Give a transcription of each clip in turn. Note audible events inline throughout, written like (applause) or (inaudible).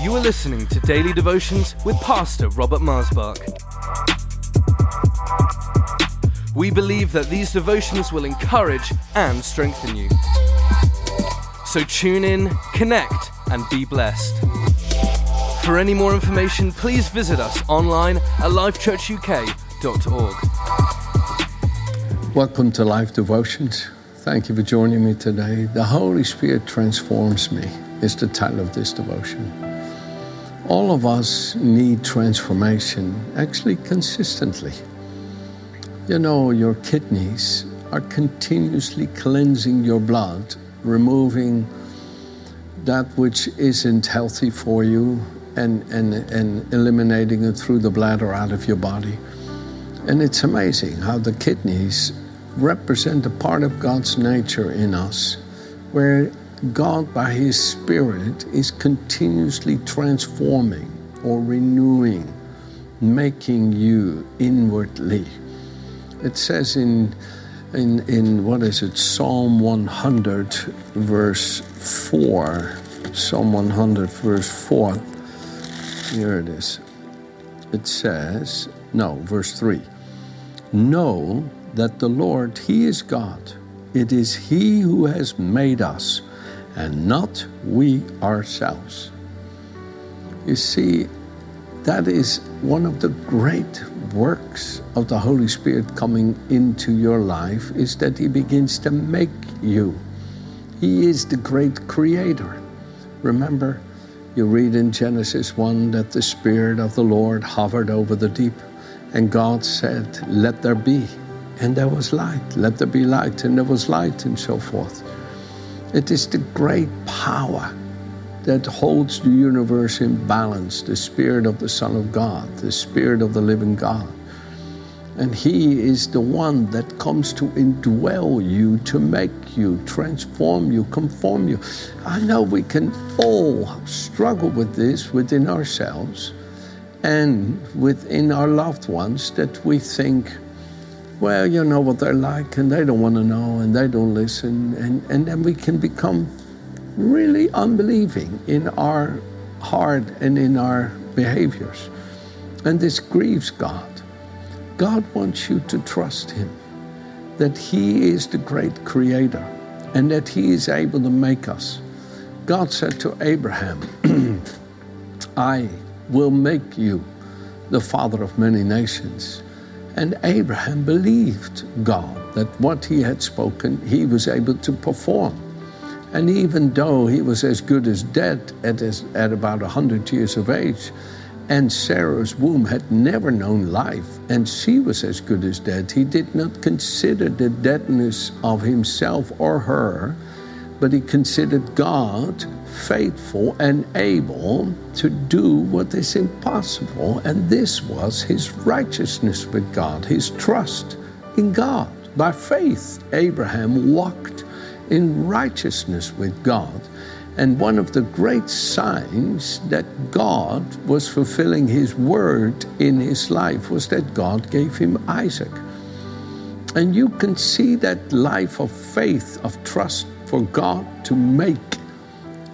You are listening to Daily Devotions with Pastor Robert Marsbach. We believe that these devotions will encourage and strengthen you. So tune in, connect, and be blessed. For any more information, please visit us online at lifechurchuk.org. Welcome to Life Devotions. Thank you for joining me today. The Holy Spirit transforms me, is the title of this devotion. All of us need transformation, actually, consistently. You know, your kidneys are continuously cleansing your blood, removing that which isn't healthy for you and, and, and eliminating it through the bladder out of your body. And it's amazing how the kidneys represent a part of God's nature in us, where God, by His Spirit, is continuously transforming or renewing, making you inwardly. It says in, in, in what is it, Psalm 100, verse 4. Psalm 100, verse 4. Here it is. It says, no, verse 3. Know that the Lord, He is God. It is He who has made us, and not we ourselves. You see, that is one of the great works of the Holy Spirit coming into your life is that He begins to make you. He is the great creator. Remember, you read in Genesis 1 that the Spirit of the Lord hovered over the deep, and God said, Let there be and there was light. Let there be light, and there was light, and so forth. It is the great power that holds the universe in balance the Spirit of the Son of God, the Spirit of the living God. And He is the one that comes to indwell you, to make you, transform you, conform you. I know we can all struggle with this within ourselves and within our loved ones that we think, well, you know what they're like, and they don't want to know, and they don't listen, and, and then we can become really unbelieving in our heart and in our behaviors. And this grieves God. God wants you to trust Him, that He is the great creator, and that He is able to make us. God said to Abraham, (clears throat) I will make you the father of many nations. And Abraham believed God that what he had spoken, he was able to perform. And even though he was as good as dead at, his, at about 100 years of age, and Sarah's womb had never known life, and she was as good as dead, he did not consider the deadness of himself or her, but he considered God faithful and able to do what is impossible. And this was his righteousness with God, his trust in God. By faith, Abraham walked in righteousness with God. And one of the great signs that God was fulfilling his word in his life was that God gave him Isaac. And you can see that life of faith, of trust for God to make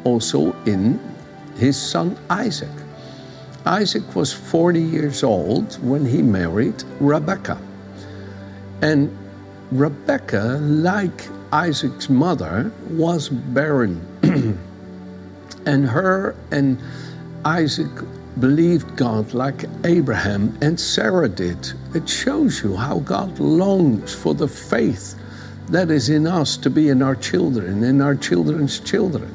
also in his son Isaac. Isaac was 40 years old when he married Rebekah. And Rebekah, like Isaac's mother, was barren. (clears throat) and her and Isaac believed God like Abraham and Sarah did. It shows you how God longs for the faith that is in us to be in our children, in our children's children.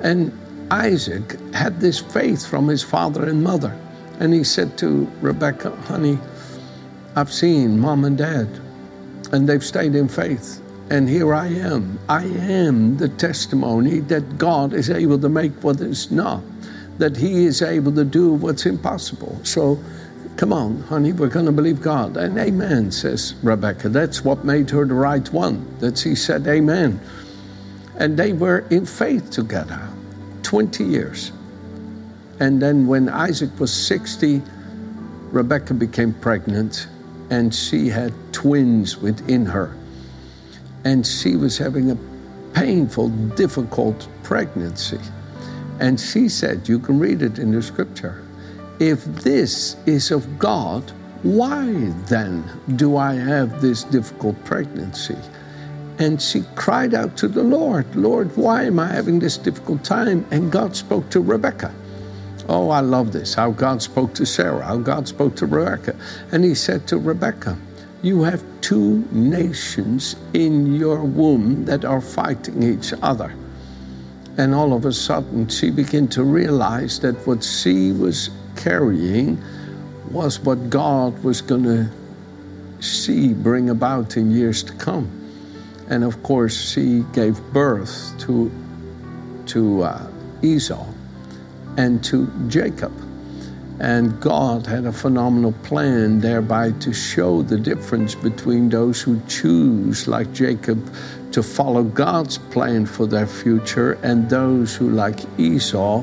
And Isaac had this faith from his father and mother. And he said to Rebecca, honey, I've seen mom and dad, and they've stayed in faith. And here I am. I am the testimony that God is able to make what is not, that He is able to do what's impossible. So come on, honey, we're going to believe God. And amen, says Rebecca. That's what made her the right one, that she said amen. And they were in faith together 20 years. And then when Isaac was 60, Rebecca became pregnant and she had twins within her. And she was having a painful, difficult pregnancy. And she said, You can read it in the scripture. If this is of God, why then do I have this difficult pregnancy? And she cried out to the Lord, Lord, why am I having this difficult time? And God spoke to Rebecca. Oh, I love this how God spoke to Sarah, how God spoke to Rebecca. And he said to Rebecca, You have two nations in your womb that are fighting each other. And all of a sudden, she began to realize that what she was carrying was what God was going to see bring about in years to come. And of course, she gave birth to, to uh, Esau and to Jacob. And God had a phenomenal plan thereby to show the difference between those who choose, like Jacob, to follow God's plan for their future and those who, like Esau,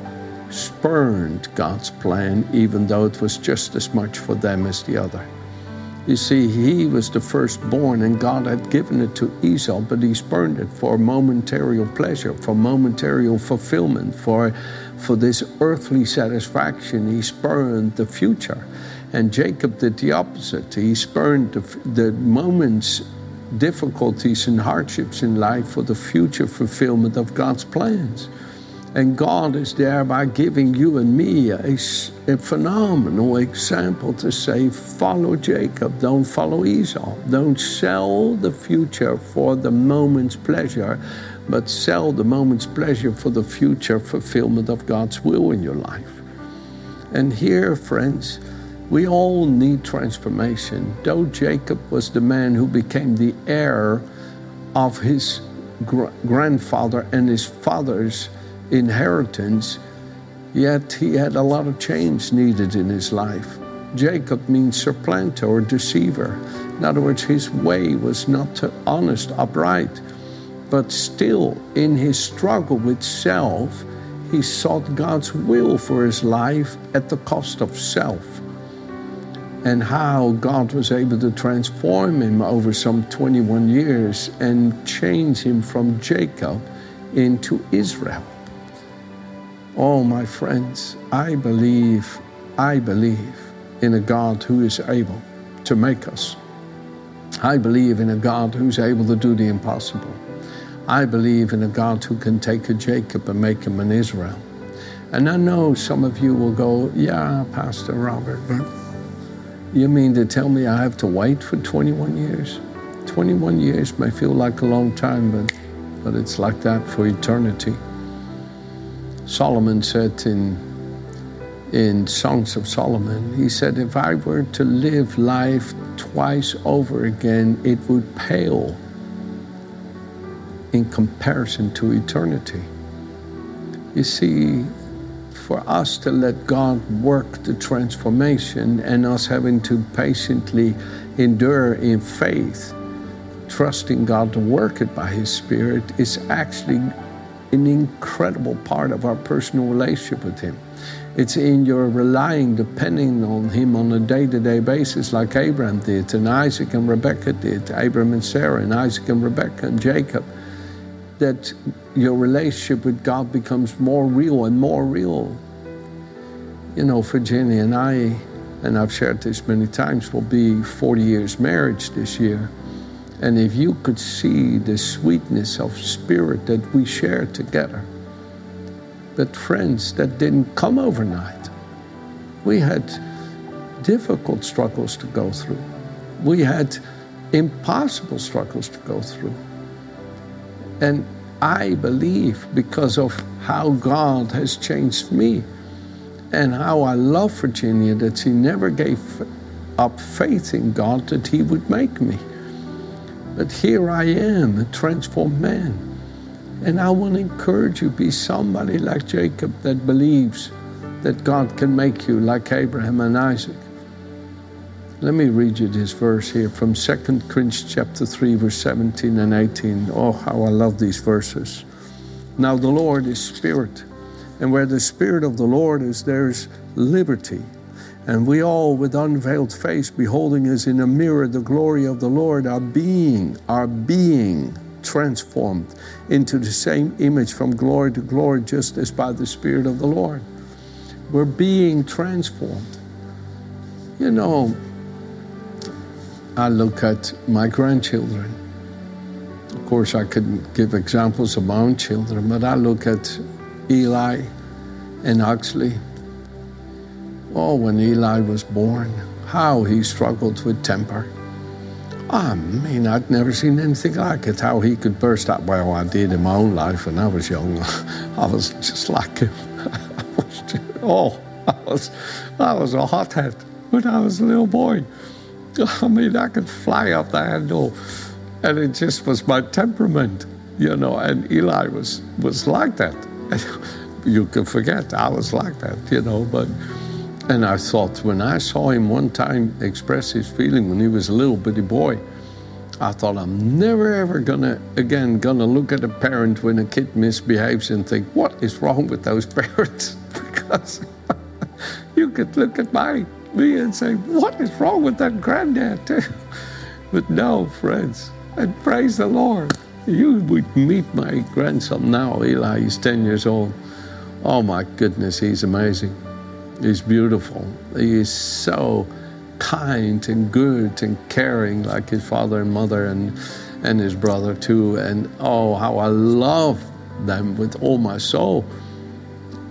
spurned God's plan, even though it was just as much for them as the other. You see, he was the firstborn, and God had given it to Esau, but he spurned it for momentary pleasure, for momentary fulfillment, for, for this earthly satisfaction. He spurned the future. And Jacob did the opposite. He spurned the, the moments, difficulties, and hardships in life for the future fulfillment of God's plans. And God is there by giving you and me a, a, phenomenal example to say, follow Jacob, don't follow Esau. Don't sell the future for the moment's pleasure, but sell the moment's pleasure for the future fulfillment of God's will in your life. And here, friends, we all need transformation. Though Jacob was the man who became the heir of his gr- grandfather and his father's inheritance, yet he had a lot of change needed in his life. Jacob means supplanter or deceiver. In other words, his way was not honest, upright, but still in his struggle with self, he sought God's will for his life at the cost of self. And how God was able to transform him over some 21 years and change him from Jacob into Israel. Oh, my friends, I believe, I believe in a God who is able to make us. I believe in a God who's able to do the impossible. I believe in a God who can take a Jacob and make him an Israel. And I know some of you will go, Yeah, Pastor Robert, but you mean to tell me I have to wait for 21 years? 21 years may feel like a long time, but, but it's like that for eternity. Solomon said in, in Songs of Solomon, he said, If I were to live life twice over again, it would pale in comparison to eternity. You see, for us to let God work the transformation and us having to patiently endure in faith, trusting God to work it by His Spirit, is actually an incredible part of our personal relationship with Him. It's in your relying, depending on Him on a day to day basis, like Abraham did, and Isaac and Rebekah did, Abraham and Sarah, and Isaac and Rebekah and Jacob, that your relationship with God becomes more real and more real. You know, Virginia and I, and I've shared this many times, will be 40 years marriage this year. And if you could see the sweetness of spirit that we share together, but friends, that didn't come overnight. We had difficult struggles to go through. We had impossible struggles to go through. And I believe because of how God has changed me and how I love Virginia that she never gave up faith in God that He would make me. But here I am, a transformed man. And I want to encourage you be somebody like Jacob that believes that God can make you like Abraham and Isaac. Let me read you this verse here from 2 Corinthians chapter 3, verse 17 and 18. Oh, how I love these verses. Now the Lord is spirit, and where the spirit of the Lord is, there's liberty. And we all, with unveiled face, beholding as in a mirror the glory of the Lord, are being, are being transformed into the same image from glory to glory, just as by the Spirit of the Lord. We're being transformed. You know, I look at my grandchildren. Of course, I could give examples of my own children, but I look at Eli and Huxley. Oh, when Eli was born, how he struggled with temper. I mean, I'd never seen anything like it. How he could burst out. Well, I did in my own life when I was young. (laughs) I was just like him. (laughs) I was just, oh, I was, I was a hothead when I was a little boy. I mean, I could fly off the handle, and it just was my temperament, you know. And Eli was was like that. (laughs) you could forget I was like that, you know. But and I thought when I saw him one time express his feeling when he was a little bitty boy, I thought I'm never ever gonna again gonna look at a parent when a kid misbehaves and think what is wrong with those (laughs) parents? Because (laughs) you could look at my me and say what is wrong with that granddad too? But no friends and praise the Lord. You would meet my grandson now Eli. He's 10 years old. Oh my goodness he's amazing He's beautiful. He is so kind and good and caring, like his father and mother and and his brother too. And oh, how I love them with all my soul.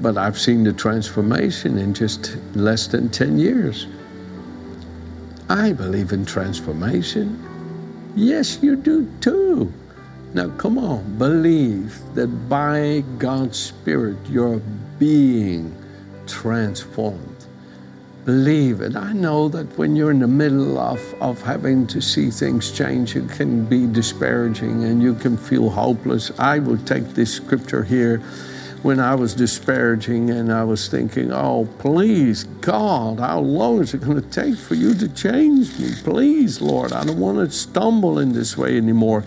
But I've seen the transformation in just less than 10 years. I believe in transformation. Yes, you do too. Now, come on, believe that by God's Spirit, your being transformed. Believe it. I know that when you're in the middle of, of having to see things change, it can be disparaging and you can feel hopeless. I will take this scripture here when I was disparaging and I was thinking, oh, please, God, how long is it going to take for you to change me? Please, Lord, I don't want to stumble in this way anymore.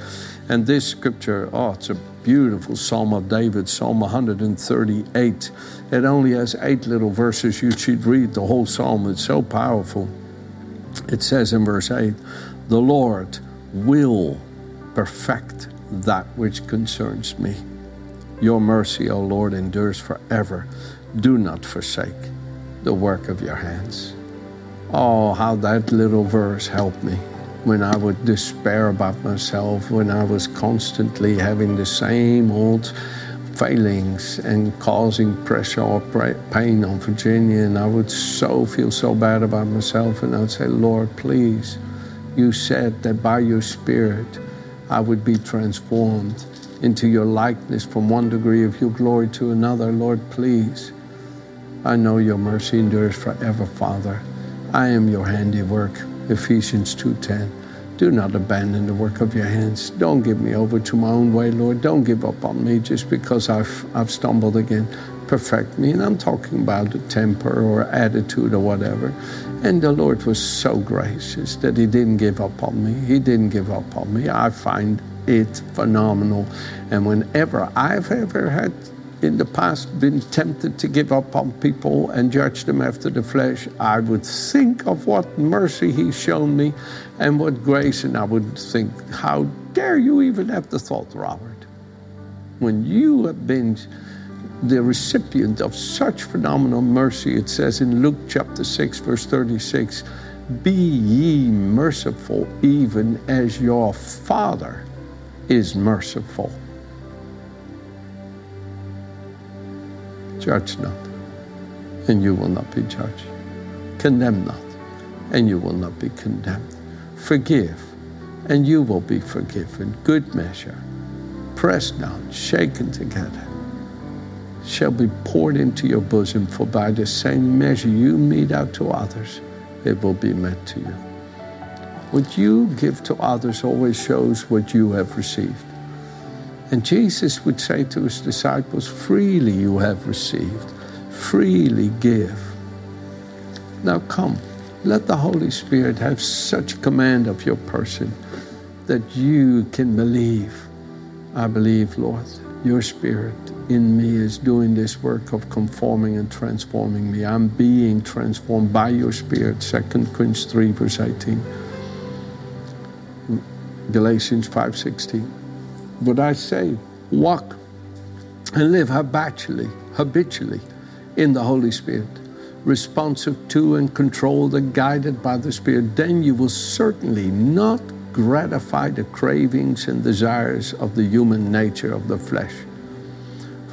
And this scripture, oh, it's a beautiful Psalm of David, Psalm 138. It only has eight little verses. You should read the whole Psalm, it's so powerful. It says in verse 8, The Lord will perfect that which concerns me. Your mercy, O Lord, endures forever. Do not forsake the work of your hands. Oh, how that little verse helped me when I would despair about myself, when I was constantly having the same old failings and causing pressure or pain on Virginia, and I would so feel so bad about myself, and I'd say, Lord, please, you said that by your Spirit I would be transformed into your likeness from one degree of your glory to another. Lord, please. I know your mercy endures forever, Father. I am your handiwork. Ephesians 2:10. Do not abandon the work of your hands. Don't give me over to my own way, Lord. Don't give up on me just because I've I've stumbled again. Perfect me. And I'm talking about a temper or attitude or whatever. And the Lord was so gracious that He didn't give up on me. He didn't give up on me. I find it phenomenal. And whenever I've ever had in the past been tempted to give up on people and judge them after the flesh, I would think of what mercy He's shown me and what grace, and I would think, how dare you even have the thought, Robert? When you have been the recipient of such phenomenal mercy, it says in Luke chapter 6, verse 36, Be ye merciful, even as your Father is merciful. Judge not, and you will not be judged. Condemn not, and you will not be condemned. Forgive, and you will be forgiven. Good measure, pressed down, shaken together, shall be poured into your bosom, for by the same measure you mete out to others, it will be met to you. What you give to others always shows what you have received. And Jesus would say to his disciples, Freely you have received, freely give. Now come, let the Holy Spirit have such command of your person that you can believe. I believe, Lord, your Spirit in me is doing this work of conforming and transforming me. I'm being transformed by your Spirit. 2 Corinthians 3, verse 18. Galatians 5.16. what I say. Walk and live habitually, habitually in the Holy Spirit, responsive to and controlled and guided by the Spirit. Then you will certainly not gratify the cravings and desires of the human nature of the flesh.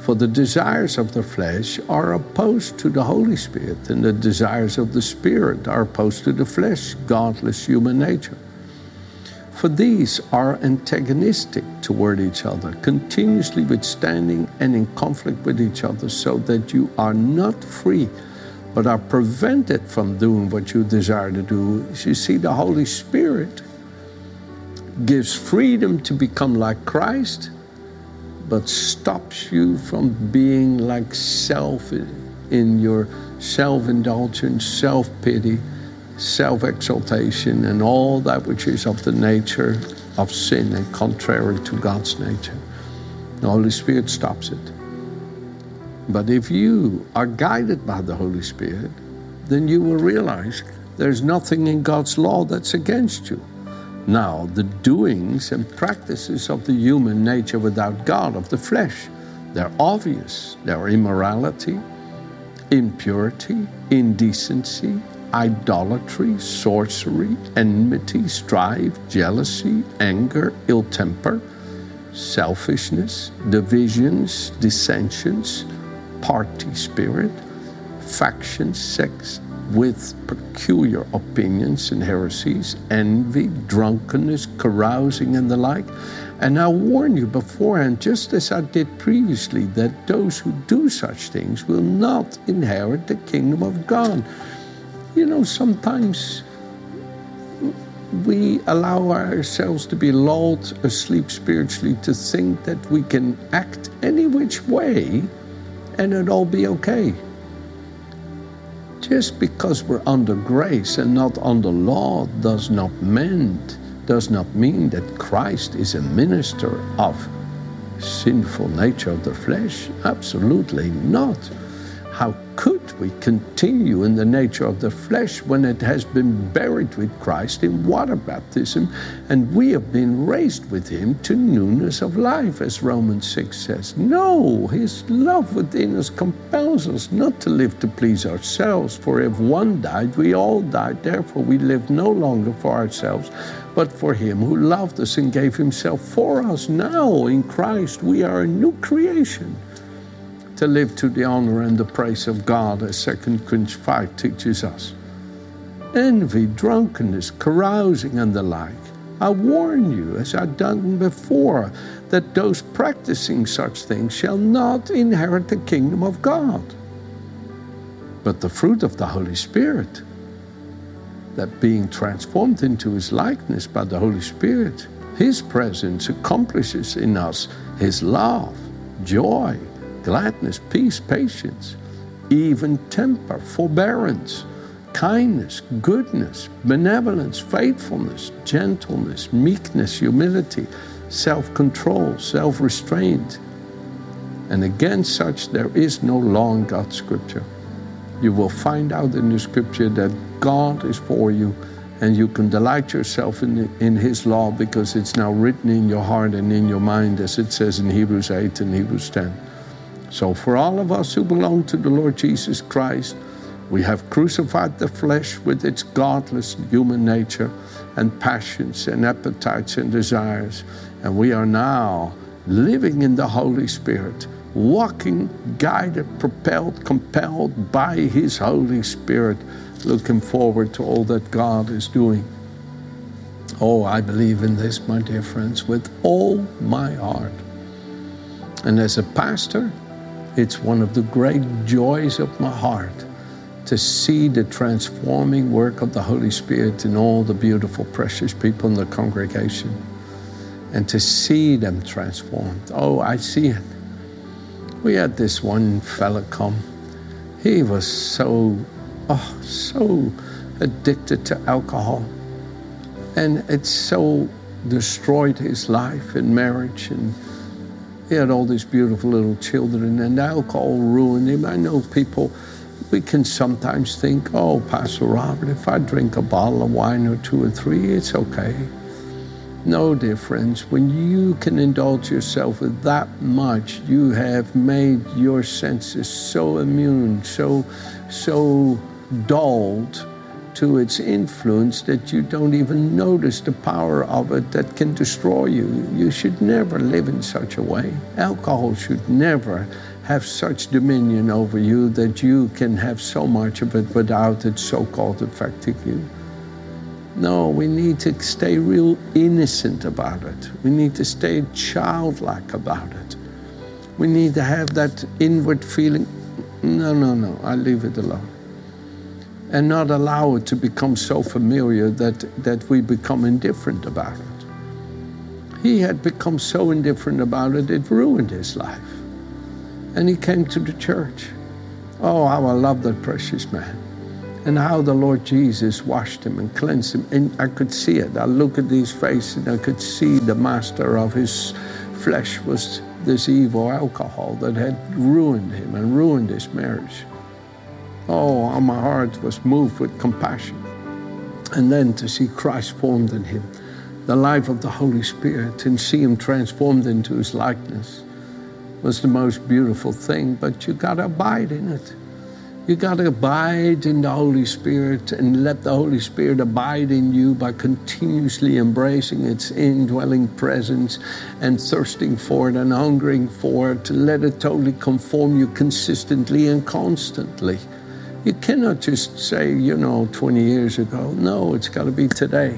For the desires of the flesh are opposed to the Holy Spirit, and the desires of the Spirit are opposed to the flesh, godless human nature. For these are antagonistic toward each other, continuously withstanding and in conflict with each other, so that you are not free, but are prevented from doing what you desire to do. You see, the Holy Spirit gives freedom to become like Christ, but stops you from being like self in your self indulgence, self pity, self exaltation, and all that which is of the nature of sin and contrary to God's nature. The Holy Spirit stops it. But if you are guided by the Holy Spirit, then you will realize there's nothing in God's law that's against you. Now, the doings and practices of the human nature without God, of the flesh, they're obvious. They're immorality, impurity, indecency, idolatry, sorcery, enmity, strife, jealousy, anger, ill temper, selfishness, divisions, dissensions, party spirit, factions, sex, with peculiar opinions and heresies, envy, drunkenness, carousing, and the like. And I warn you beforehand, just as I did previously, that those who do such things will not inherit the kingdom of God. You know, sometimes we allow ourselves to be lulled asleep spiritually to think that we can act any which way and it'll all be okay. Just because we're under grace and not under law does not mend, does not mean that Christ is a minister of sinful nature of the flesh. Absolutely not. How could we continue in the nature of the flesh when it has been buried with Christ in water baptism and we have been raised with him to newness of life, as Romans 6 says? No, his love within us compels us not to live to please ourselves, for if one died, we all died. Therefore, we live no longer for ourselves, but for him who loved us and gave himself for us. Now, in Christ, we are a new creation to live to the honor and the praise of God, as 2 Corinthians 5 teaches us. Envy, drunkenness, carousing, and the like. I warn you, as I've done before, that those practicing such things shall not inherit the kingdom of God. But the fruit of the Holy Spirit, that being transformed into his likeness by the Holy Spirit, his presence accomplishes in us his love, joy, gladness, peace, patience, even temper, forbearance, kindness, goodness, benevolence, faithfulness, gentleness, meekness, humility, self control, self restraint. And against such there is no law in God's scripture. You will find out in the scripture that God is for you and you can delight yourself in, in His law because it's now written in your heart and in your mind, as it says in Hebrews 8 and Hebrews 10. So, for all of us who belong to the Lord Jesus Christ, we have crucified the flesh with its godless human nature and passions and appetites and desires. And we are now living in the Holy Spirit, walking, guided, propelled, compelled by His Holy Spirit, looking forward to all that God is doing. Oh, I believe in this, my dear friends, with all my heart. And as a pastor, it's one of the great joys of my heart to see the transforming work of the Holy Spirit in all the beautiful, precious people in the congregation and to see them transformed. Oh, I see it. We had this one fella come. He was so, oh, so addicted to alcohol. And it so destroyed his life and marriage and he had all these beautiful little children, and alcohol ruined him. I know people, we can sometimes think, oh, Pastor Robert, if I drink a bottle of wine or two or three, it's okay. No, dear friends, when you can indulge yourself with that much, you have made your senses so immune, so, so dulled to its influence that you don't even notice the power of it that can destroy you. You should never live in such a way. Alcohol should never have such dominion over you that you can have so much of it without it so called affecting you. No, we need to stay real innocent about it. We need to stay childlike about it. We need to have that inward feeling no, no, no, I leave it alone. And not allow it to become so familiar that, that we become indifferent about it. He had become so indifferent about it, it ruined his life. And he came to the church. Oh, how I love that precious man and how the Lord Jesus washed him and cleansed him. And I could see it. I look at his face and I could see the master of his flesh was this evil alcohol that had ruined him and ruined his marriage. Oh, how my heart was moved with compassion. And then to see Christ formed in him, the life of the Holy Spirit, and see him transformed into his likeness was the most beautiful thing, but you got to abide in it. You got to abide in the Holy Spirit and let the Holy Spirit abide in you by continuously embracing its indwelling presence and thirsting for it and hungering for it to let it totally conform you consistently and constantly. You cannot just say, you know, 20 years ago. No, it's got to be today.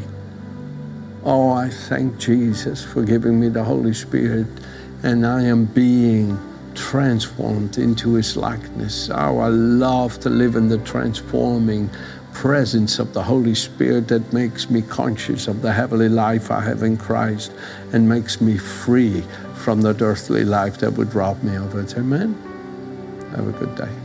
Oh, I thank Jesus for giving me the Holy Spirit, and I am being transformed into his likeness. Oh, I love to live in the transforming presence of the Holy Spirit that makes me conscious of the heavenly life I have in Christ and makes me free from that earthly life that would rob me of it. Amen. Have a good day.